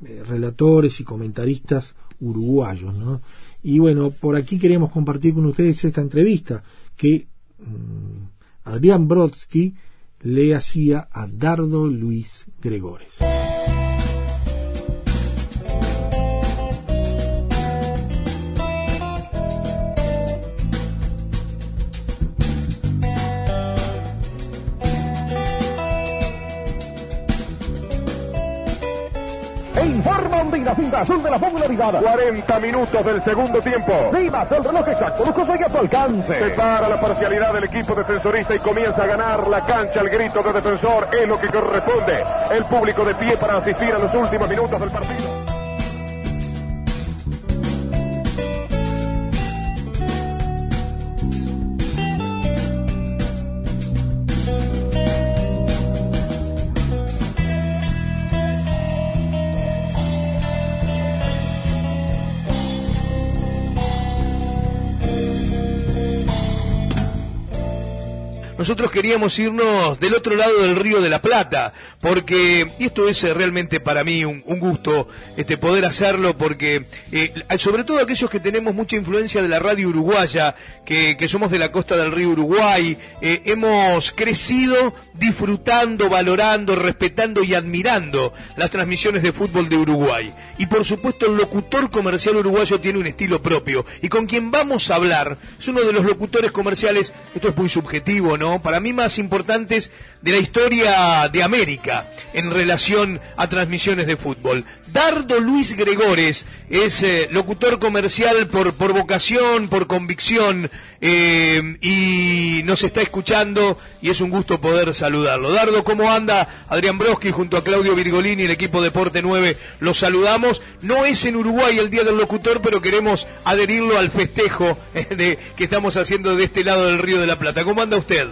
eh, relatores y comentaristas uruguayos, ¿no? Y bueno, por aquí queremos compartir con ustedes esta entrevista que mmm, Adrián Brodsky le hacía a Dardo Luis Gregores. Informan de la Fundación de la Popularidad. 40 minutos del segundo tiempo. Vivas el reloj exacto, Lucas a tu alcance. Se para la parcialidad del equipo defensorista y comienza a ganar la cancha. El grito de defensor es lo que corresponde. El público de pie para asistir a los últimos minutos del partido. Nosotros queríamos irnos del otro lado del río de la Plata, porque, y esto es realmente para mí un, gusto este, poder hacerlo, porque eh, sobre todo aquellos que tenemos mucha influencia de la radio uruguaya, que, que somos de la costa del río Uruguay, eh, hemos crecido disfrutando, valorando, respetando y admirando las transmisiones de fútbol de Uruguay. Y por supuesto el locutor comercial uruguayo tiene un estilo propio. Y con quien vamos a hablar es uno de los locutores comerciales, esto es muy subjetivo, ¿no? Para mí más importantes de la historia de América en relación a transmisiones de fútbol. Dardo Luis Gregores es eh, locutor comercial por, por vocación, por convicción, eh, y nos está escuchando y es un gusto poder saludarlo. Dardo, ¿cómo anda? Adrián Broski junto a Claudio Virgolini, el equipo Deporte 9, los saludamos. No es en Uruguay el Día del Locutor, pero queremos adherirlo al festejo que estamos haciendo de este lado del Río de la Plata. ¿Cómo anda usted?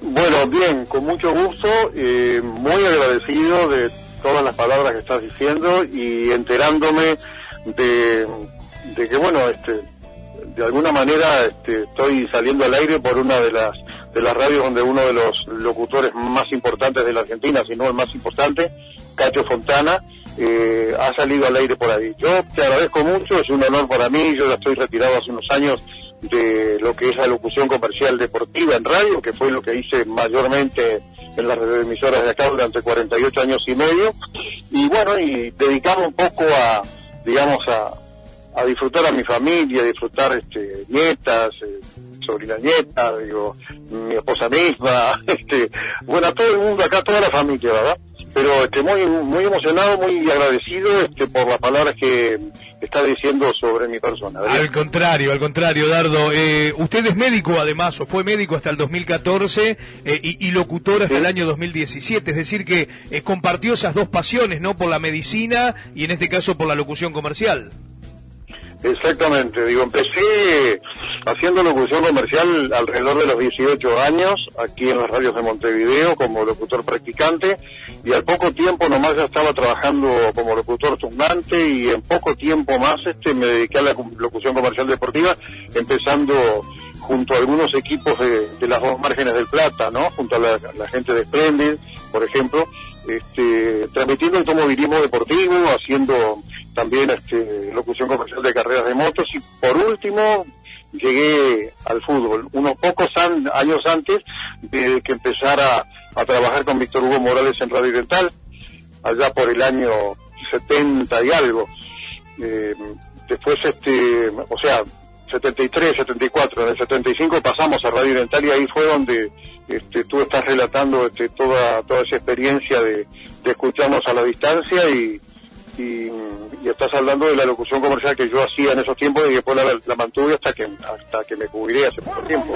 Bueno, bien, con mucho gusto, eh, muy agradecido de todas las palabras que estás diciendo y enterándome de, de que, bueno, este, de alguna manera este, estoy saliendo al aire por una de las de las radios donde uno de los locutores más importantes de la Argentina, si no el más importante, Cacho Fontana, eh, ha salido al aire por ahí. Yo te agradezco mucho, es un honor para mí, yo ya estoy retirado hace unos años de lo que es la locución comercial deportiva en radio, que fue lo que hice mayormente en las emisoras de acá durante 48 años y medio, y bueno, y dedicamos un poco a, digamos, a, a disfrutar a mi familia, disfrutar este, nietas, eh, sobrinas nietas, digo, mi esposa misma, este, bueno, a todo el mundo acá, toda la familia, ¿verdad? Pero este, muy, muy emocionado, muy agradecido este, por las palabras que está diciendo sobre mi persona. Al contrario, al contrario, Dardo. Eh, usted es médico además, o fue médico hasta el 2014 eh, y, y, locutor hasta el año 2017, es decir que eh, compartió esas dos pasiones, ¿no? Por la medicina y en este caso por la locución comercial. Exactamente, digo, empecé haciendo locución comercial alrededor de los 18 años, aquí en las radios de Montevideo como locutor practicante, y al poco tiempo nomás ya estaba trabajando como locutor turnante y en poco tiempo más este me dediqué a la locución comercial deportiva, empezando junto a algunos equipos de, de las dos márgenes del Plata, ¿no? Junto a la, la gente de Splendid, por ejemplo, este, transmitiendo automovilismo deportivo, haciendo también este, locución comercial de carreras de motos y por último llegué al fútbol, unos pocos años antes de que empezara a trabajar con Víctor Hugo Morales en Radio Dental, allá por el año 70 y algo. Eh, después, este, o sea, 73, 74, en el 75 pasamos a Radio Dental y ahí fue donde este, tú estás relatando este, toda, toda esa experiencia de, de escucharnos a la distancia y, y, y, estás hablando de la locución comercial que yo hacía en esos tiempos y después la, la mantuve hasta que hasta que me jubilé hace poco tiempo.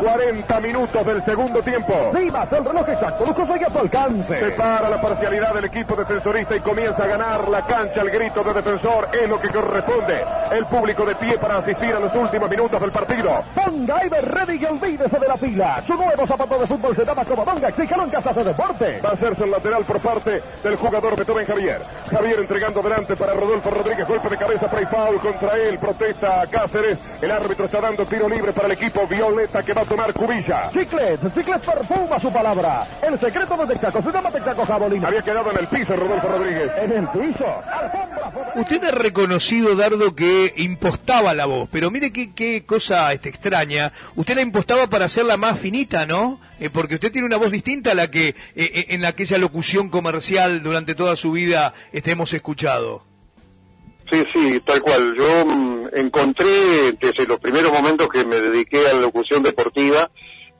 40 minutos del segundo tiempo. Vivas el reloj exacto, Lujo a tu alcance. Separa la parcialidad del equipo defensorista y comienza a ganar la cancha. El grito de defensor es lo que corresponde. El público de pie para asistir a los últimos minutos del partido. Ponga Iber ready y olvídese de la fila. Su nuevo zapato de fútbol se llama Comodonga. Exíjalo en Casas de Deporte. Va a hacerse el lateral por parte del jugador Beethoven Javier. Javier entregando delante para Rodolfo Rodríguez. Golpe de cabeza, play foul contra él. Protesta a Cáceres. El árbitro está dando tiro libre para el equipo Violeta que va a tomar Cubilla. Chiclet, Chiclet perfuma su palabra. El secreto de Texaco se llama Texaco Jabolín. Había quedado en el piso Rodolfo Rodríguez. En el piso. Usted ha reconocido, Dardo, que impostaba la voz, pero mire qué, qué cosa este, extraña. Usted la impostaba para hacerla más finita, ¿no? Eh, porque usted tiene una voz distinta a la que eh, en aquella locución comercial durante toda su vida este, hemos escuchado. Sí, sí, tal cual. Yo mmm, encontré desde los primeros momentos que me dediqué a la locución deportiva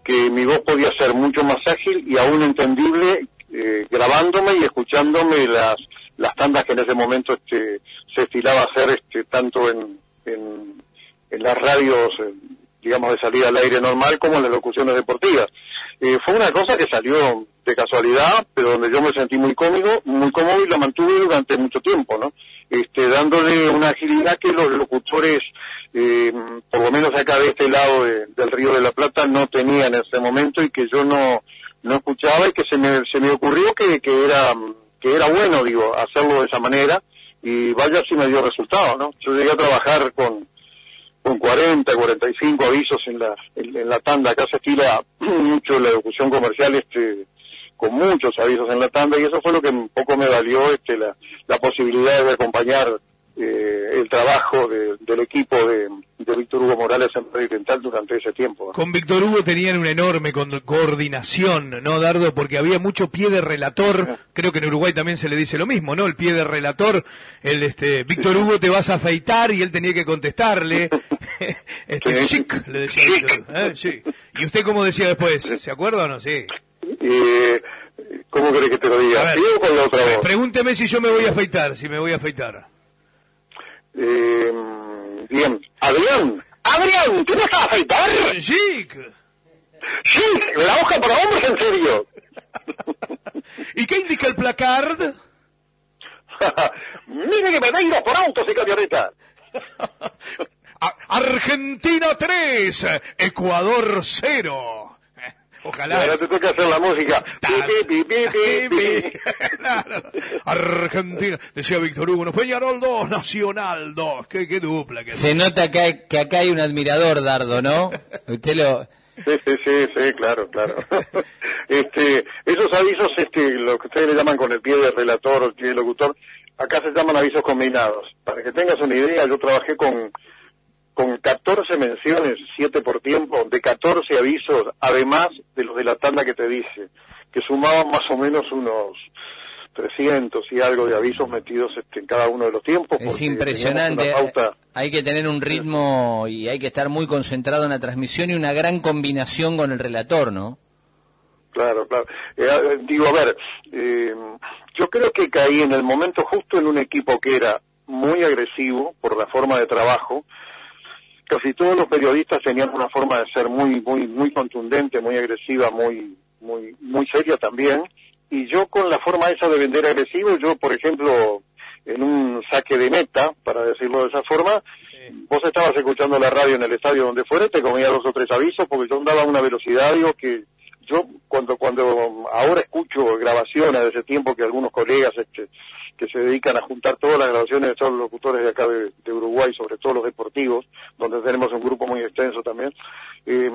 que mi voz podía ser mucho más ágil y aún entendible eh, grabándome y escuchándome las las tandas que en ese momento este, se estilaba hacer este, tanto en, en las radios, digamos, de salida al aire normal como en las locuciones deportivas. Eh, fue una cosa que salió de casualidad, pero donde yo me sentí muy cómodo, muy cómodo y la mantuve durante mucho tiempo, ¿no? Este, dándole una agilidad que los locutores, eh, por lo menos acá de este lado de, del Río de la Plata, no tenían en ese momento y que yo no, no escuchaba y que se me, se me ocurrió que, que era, que era bueno, digo, hacerlo de esa manera y vaya si me dio resultado, ¿no? Yo llegué a trabajar con, con 40, 45 avisos en la, en, en la tanda. Acá se estila mucho la locución comercial, este, con muchos avisos en la tanda, y eso fue lo que un poco me valió este, la, la posibilidad de acompañar eh, el trabajo de, del equipo de, de Víctor Hugo Morales en Radio durante ese tiempo. Con Víctor Hugo tenían una enorme co coordinación, ¿no, Dardo? Porque había mucho pie de relator, creo que en Uruguay también se le dice lo mismo, ¿no? El pie de relator, el este, Víctor sí, Hugo te vas a afeitar y él tenía que contestarle, este, chic, le decía Víctor, ¿eh? sí. ¿Y usted cómo decía después? ¿Se acuerda o no? Sí. Eh, ¿Cómo querés que te lo diga? Ver, ¿Sí con la otra voz? Pregúnteme si yo me voy a afeitar, si me voy a afeitar. Eh, bien. Adrián, Adrián, ¿tú no estás a afeitar? Sí. Sí, la hoja para hombres, en serio. ¿Y qué indica el placard? Mire que me vengo por autos y camionetas. Argentina 3, Ecuador 0. Ojalá. Ahora te toca hacer la música. Pi, pi, pi, claro. Argentina. Decía Víctor Hugo, Peñarol 2, Nacional 2. Qué, qué dupla. Qué Se dupla. nota acá, que acá hay un admirador, Dardo, ¿no? Usted lo... Sí, sí, sí, sí, claro, claro. este, esos avisos, este, lo que ustedes le llaman con el pie de relator o el pie de locutor, acá se llaman avisos combinados. Para que tengas una idea, yo trabajé con con 14 menciones, 7 por tiempo, de 14 avisos, además de los de la tanda que te dice, que sumaban más o menos unos 300 y algo de avisos metidos este, en cada uno de los tiempos. Es impresionante. Hay que tener un ritmo y hay que estar muy concentrado en la transmisión y una gran combinación con el relator, ¿no? Claro, claro. Eh, digo, a ver, eh, yo creo que caí en el momento justo en un equipo que era muy agresivo por la forma de trabajo. Casi todos los periodistas tenían una forma de ser muy, muy, muy contundente, muy agresiva, muy, muy, muy seria también. Y yo con la forma esa de vender agresivo, yo, por ejemplo, en un saque de meta, para decirlo de esa forma, vos estabas escuchando la radio en el estadio donde fuera, te comía dos o tres avisos porque yo andaba a una velocidad, digo que yo cuando cuando ahora escucho grabaciones de ese tiempo que algunos colegas este, que se dedican a juntar todas las grabaciones de todos los locutores de acá de, de Uruguay, sobre todo los deportivos, donde tenemos un grupo muy extenso también, eh,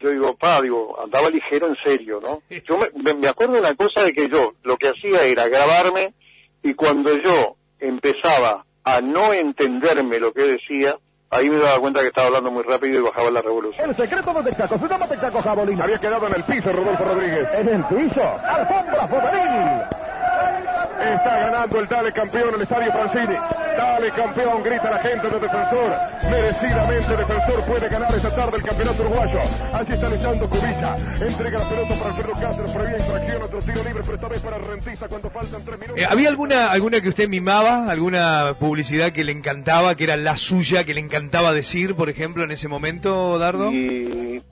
yo digo, pa, digo, andaba ligero en serio, ¿no? Yo me, me acuerdo de una cosa de que yo lo que hacía era grabarme y cuando yo empezaba a no entenderme lo que decía, ahí me daba cuenta que estaba hablando muy rápido y bajaba la revolución. El secreto de Texaco, se llama Texaco Jabolín. Había quedado en el piso Rodolfo Rodríguez. En el piso, alfombra juvenil. Está ganando el Dale Campeón en el Estadio Francini. Dale Campeón, grita la gente de Defensor. Merecidamente Defensor puede ganar esta tarde el campeonato uruguayo. Allí está echando Cubicha. Entrega la pelota para Alfredo Cáceres. Previa infracción, otro tiro libre, pero esta vez para Rentista cuando faltan tres minutos. Eh, ¿Había alguna, alguna que usted mimaba? ¿Alguna publicidad que le encantaba, que era la suya, que le encantaba decir, por ejemplo, en ese momento, Dardo? Y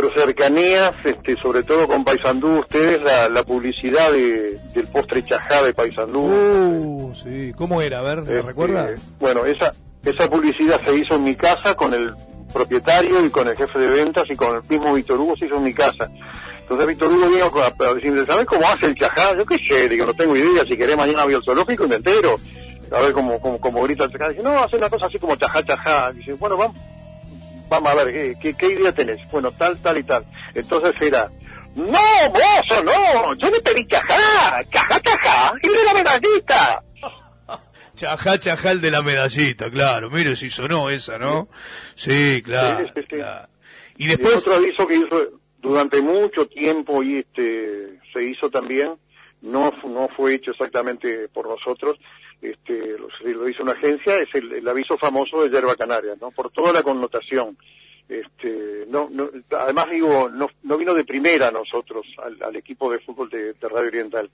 por cercanías, este, sobre todo con Paysandú, ustedes la, la publicidad de, del postre chajá de Paysandú. Uh, sí. ¿Cómo era? A ver, ¿me Este, recuerda? Bueno, esa, esa publicidad se hizo en mi casa con el propietario y con el jefe de ventas y con el mismo Víctor Hugo se hizo en mi casa. Entonces Víctor Hugo vino a, a decirme, ¿sabes cómo hace el chajá? Yo qué sé, digo, no tengo idea, si querés mañana voy al zoológico y me entero. A ver cómo, cómo, cómo grita el chajá. Dice, no, hace una cosa así como chajá, chajá. Dice, bueno, vamos, vamos a ver, ¿qué, qué, qué idea tenés? Bueno, tal, tal y tal. Entonces era, no, mozo, no, yo le pedí chajá, chajá, chajá, y de la medallita. Chajá, chajá, el de la medallita, claro. Mire si sonó esa, ¿no? Sí, claro. Sí, sí, sí. claro. Y Y después... otro aviso que hizo durante mucho tiempo y este se hizo también, no no fue hecho exactamente por nosotros, este lo, lo hizo una agencia, es el, el aviso famoso de Yerba Canaria, ¿no? Por toda la connotación. Este, no, no, además digo, no, no vino de primera a nosotros, al, al equipo de fútbol de, de Radio Oriental,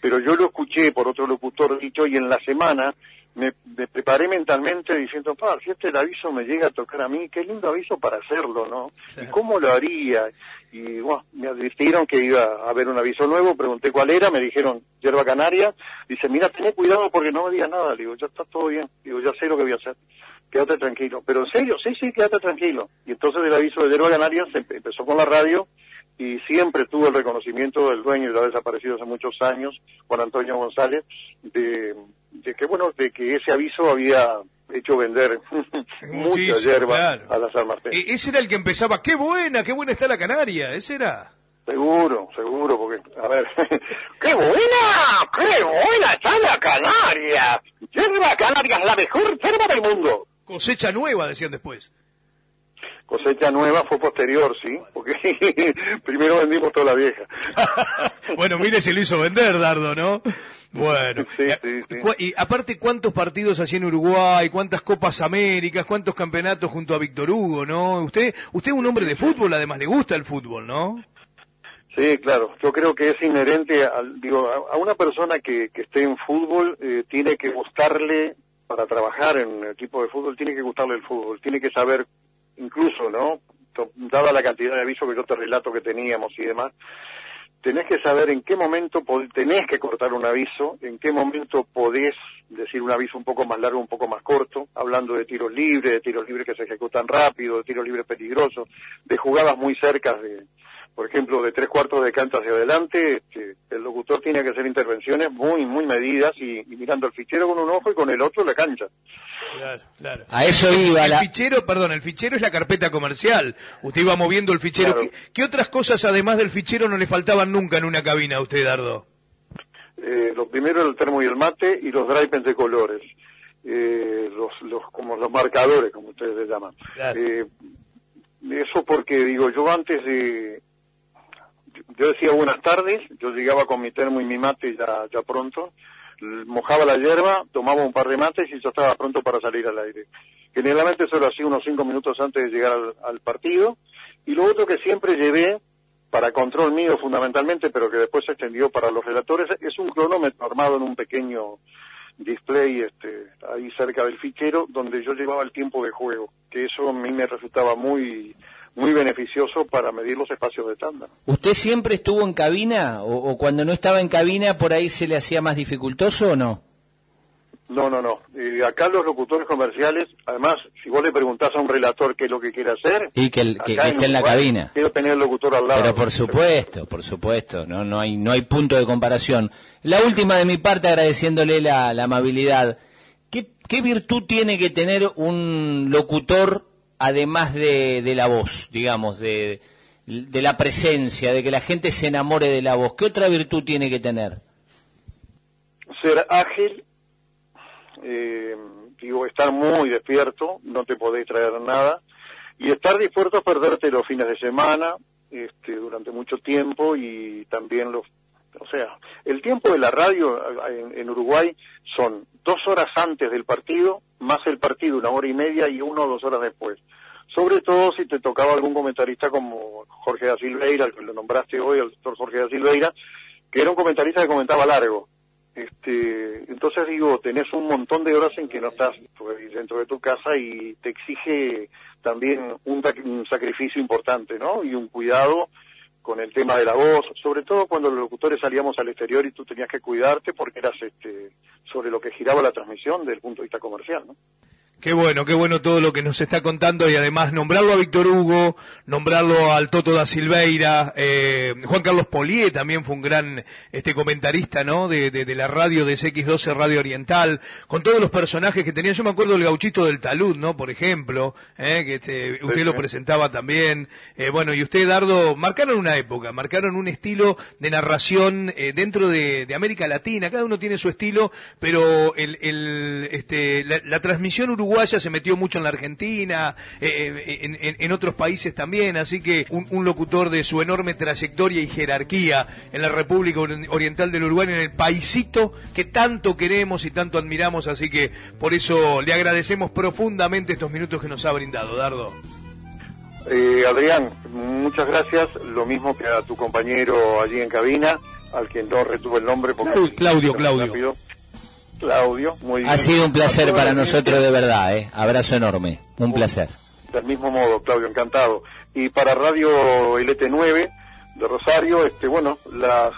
pero yo lo escuché por otro locutor dicho y en la semana me, me preparé mentalmente diciendo, pa, si este el aviso me llega a tocar a mí, qué lindo aviso para hacerlo, ¿no? ¿Y cómo lo haría? Y bueno, me advirtieron que iba a haber un aviso nuevo, pregunté cuál era, me dijeron Yerba Canaria, dice, mira, ten cuidado porque no me digas nada, digo, ya está todo bien, digo, ya sé lo que voy a hacer, quédate tranquilo, pero en serio, sí, sí, quédate tranquilo. Y entonces el aviso de Yerba Canaria se empe- empezó con la radio y siempre tuvo el reconocimiento del dueño, ya desaparecido hace muchos años, Juan Antonio González, de, de que bueno, de que ese aviso había hecho vender mucha hierba claro. a la San Martín. E- ese era el que empezaba, qué buena, qué buena está la canaria, ese era. Seguro, seguro, porque, a ver, ¡qué buena! ¡Qué buena está la Canaria! ¡Yerba Canaria es la mejor yerba del mundo! Cosecha nueva, decían después. Cosecha nueva fue posterior, sí, porque primero vendimos toda la vieja. Bueno, mire, se lo hizo vender, Dardo, ¿no? Bueno. Sí, Eh, sí, sí. Y aparte, ¿cuántos partidos hacía en Uruguay? ¿Cuántas Copas Américas? ¿Cuántos campeonatos junto a Víctor Hugo, no? Usted, usted es un hombre de fútbol, además le gusta el fútbol, ¿no? Sí, claro. Yo creo que es inherente al, digo, a, a una persona que, que esté en fútbol eh, tiene que gustarle para trabajar en un equipo de fútbol tiene que gustarle el fútbol, tiene que saber incluso, ¿no? Dada la cantidad de avisos que yo te relato que teníamos y demás, tenés que saber en qué momento tenés que cortar un aviso, en qué momento podés decir un aviso un poco más largo, un poco más corto, hablando de tiros libres, de tiros libres que se ejecutan rápido, de tiros libres peligrosos, de jugadas muy cercas de, por ejemplo, de tres cuartos de cancha hacia adelante, este, el locutor tiene que hacer intervenciones muy, muy medidas y, y mirando el fichero con un ojo y con el otro la cancha. Claro, claro. A eso iba El la... fichero, perdón, el fichero es la carpeta comercial. Usted iba moviendo el fichero. Claro. ¿Qué, qué otras cosas, además del fichero, no le faltaban nunca en una cabina a usted, Dardo? Eh, lo primero el termo y el mate y los drivers de colores. Eh, los, los, como los marcadores, como ustedes le llaman. Claro. Eh, eso porque, digo, yo antes de... Yo decía buenas tardes, yo llegaba con mi termo y mi mate ya, ya pronto, mojaba la hierba, tomaba un par de mates y yo estaba pronto para salir al aire. Generalmente eso lo hacía unos cinco minutos antes de llegar al, al partido. Y lo otro que siempre llevé para control mío fundamentalmente, pero que después se extendió para los relatores. Es un cronómetro armado en un pequeño display este, ahí cerca del fichero donde yo llevaba el tiempo de juego, que eso a mí me resultaba muy muy beneficioso para medir los espacios de tanda. ¿Usted siempre estuvo en cabina o, o cuando no estaba en cabina por ahí se le hacía más dificultoso o no? No, no, no. Eh, acá los locutores comerciales, además, si vos le preguntás a un relator qué es lo que quiere hacer, Y que, el- que- esté en la cabina. Quiero tener el locutor al lado. Pero por supuesto, por supuesto, no, no hay, no hay punto de comparación. La última de mi parte, agradeciéndole la, la amabilidad. ¿Qué, qué virtud tiene que tener un locutor además de, de la voz, digamos, de, de la presencia, de que la gente se enamore de la voz? ¿Qué otra virtud tiene que tener? Ser ágil, eh, digo, estar muy despierto, no te podéis traer nada, y estar dispuesto a perderte los fines de semana, este, durante mucho tiempo, y también los, o sea, el tiempo de la radio en Uruguay son dos horas antes del partido, más el partido una hora y media y una o dos horas después. Sobre todo si te tocaba algún comentarista como Jorge da Silveira, que lo nombraste hoy, el doctor Jorge da Silveira, que era un comentarista que comentaba largo. Este, entonces digo, tenés un montón de horas en que no estás pues, dentro de tu casa y te exige también un, un sacrificio importante, ¿no? Y un cuidado con el tema de la voz, sobre todo cuando los locutores salíamos al exterior y tú tenías que cuidarte porque eras este, sobre lo que giraba la transmisión desde el punto de vista comercial, ¿no? Qué bueno, qué bueno todo lo que nos está contando y además nombrarlo a Víctor Hugo, nombrarlo al Toto da Silveira, eh, Juan Carlos Polié también fue un gran este comentarista, ¿no? De, de, de la radio de CX12 Radio Oriental, con todos los personajes que tenía. Yo me acuerdo del gauchito del talud, ¿no? Por ejemplo, eh, que este, usted lo presentaba también. Eh, bueno, y usted, Dardo, marcaron una época, marcaron un estilo de narración eh, dentro de, de América Latina. Cada uno tiene su estilo, pero el, el, este, la, la transmisión uruguaya se metió mucho en la Argentina, eh, eh, en, en- en otros países también, así que un, un locutor de su enorme trayectoria y jerarquía en la República Ori- Oriental del Uruguay, en el paisito que tanto queremos y tanto admiramos, así que por eso le agradecemos profundamente estos minutos que nos ha brindado, Dardo. Eh, Adrián, muchas gracias, lo mismo que a tu compañero allí en cabina, al que no retuve el nombre porque... Clau- Claudio, Claudio. Rápido. Claudio, muy bien. Ha sido un placer para nosotros de verdad, ¿eh? Abrazo enorme, un placer. Del mismo modo, Claudio, encantado. Y para Radio LT9 de Rosario, este, bueno, las,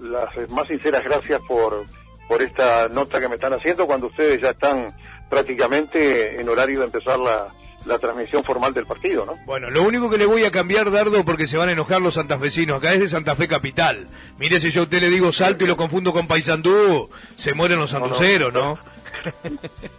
las más sinceras gracias por, por esta nota que me están haciendo cuando ustedes ya están prácticamente en horario de empezar la, la transmisión formal del partido, ¿no? Bueno, lo único que le voy a cambiar, Dardo, porque se van a enojar los santafesinos, acá es de Santa Fe Capital. Mire, si yo a usted le digo salto y lo confundo con Paysandú, se mueren los santuceros, ¿no? Eh, pe-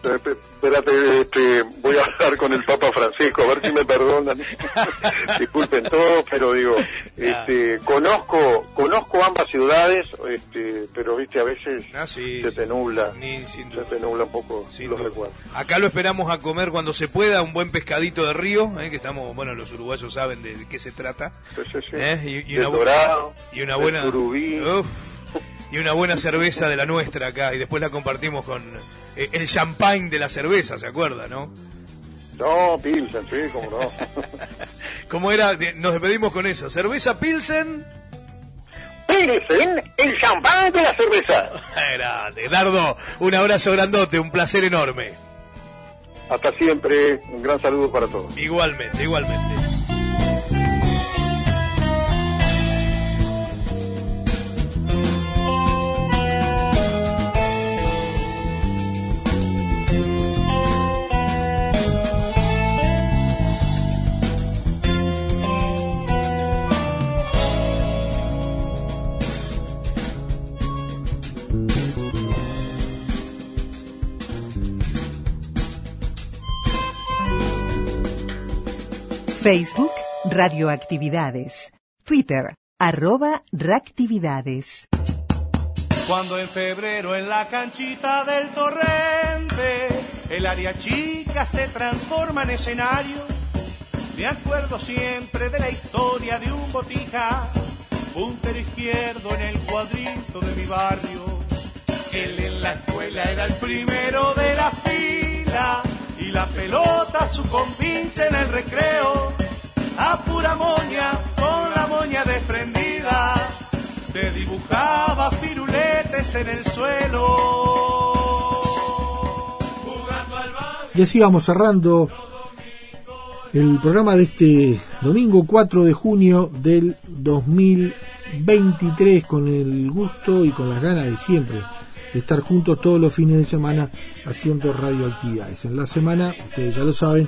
Espérate, este, voy a hablar con el Papa Francisco, a ver si me perdonan. Disculpen todo, pero digo, este, conozco, conozco ambas ciudades, este, pero viste, a veces Ah, sí, se te nubla, Ni- se te nubla un poco Sin los duda. recuerdos. Acá lo esperamos a comer cuando se pueda, un buen pescadito de río, ¿eh? que estamos, bueno, los uruguayos saben de qué se trata. ¿eh? Y, y una, dorado, y una buena y una buena cerveza de la nuestra acá, y después la compartimos con eh, el champagne de la cerveza, ¿se acuerda, no? No, Pilsen, sí, cómo no. ¿Cómo era? Nos despedimos con eso. Cerveza Pilsen. Pilsen, el champán de la cerveza. Grande. Dardo, un abrazo grandote, un placer enorme. Hasta siempre, un gran saludo para todos. Igualmente, igualmente. Facebook, Radioactividades. Twitter, arroba reactividades. Cuando en febrero en la canchita del torrente el área chica se transforma en escenario, me acuerdo siempre de la historia de un botija, puntero izquierdo en el cuadrito de mi barrio. Él en la escuela era el primero de la fila y la pelota su compinche en el recreo, a pura moña con la moña desprendida, te dibujaba firuletes en el suelo. Y así vamos cerrando el programa de este domingo 4 de junio del 2023 con el gusto y con las ganas de siempre estar juntos todos los fines de semana haciendo radioactividades. En la semana, ustedes ya lo saben,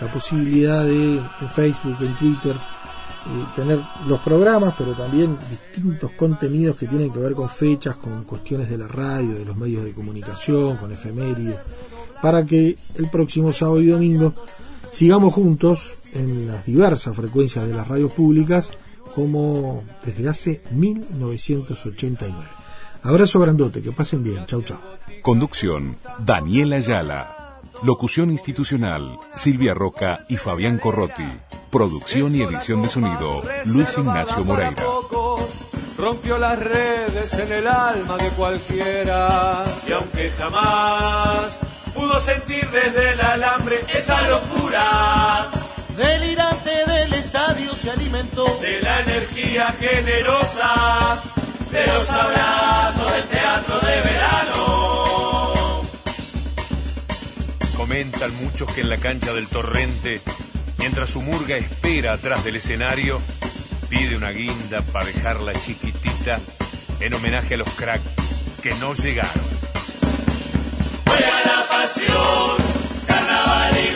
la posibilidad de en Facebook, en Twitter, eh, tener los programas, pero también distintos contenidos que tienen que ver con fechas, con cuestiones de la radio, de los medios de comunicación, con efemérides para que el próximo sábado y domingo sigamos juntos en las diversas frecuencias de las radios públicas como desde hace 1989. Abrazo grandote, que pasen bien. Chau, chau. Conducción, Daniela Ayala. Locución institucional, Silvia Roca y Fabián Corrotti. Producción y edición de sonido, Luis Ignacio Moreira. Rompió las redes en el alma de cualquiera. Y aunque jamás pudo sentir desde el alambre esa locura. Delirante del estadio se alimentó de la energía generosa, de los abrazos del teatro de verano. Comentan muchos que en la cancha del torrente, mientras su murga espera atrás del escenario, pide una guinda para dejarla chiquitita en homenaje a los cracks que no llegaron. Juega la pasión, carnaval y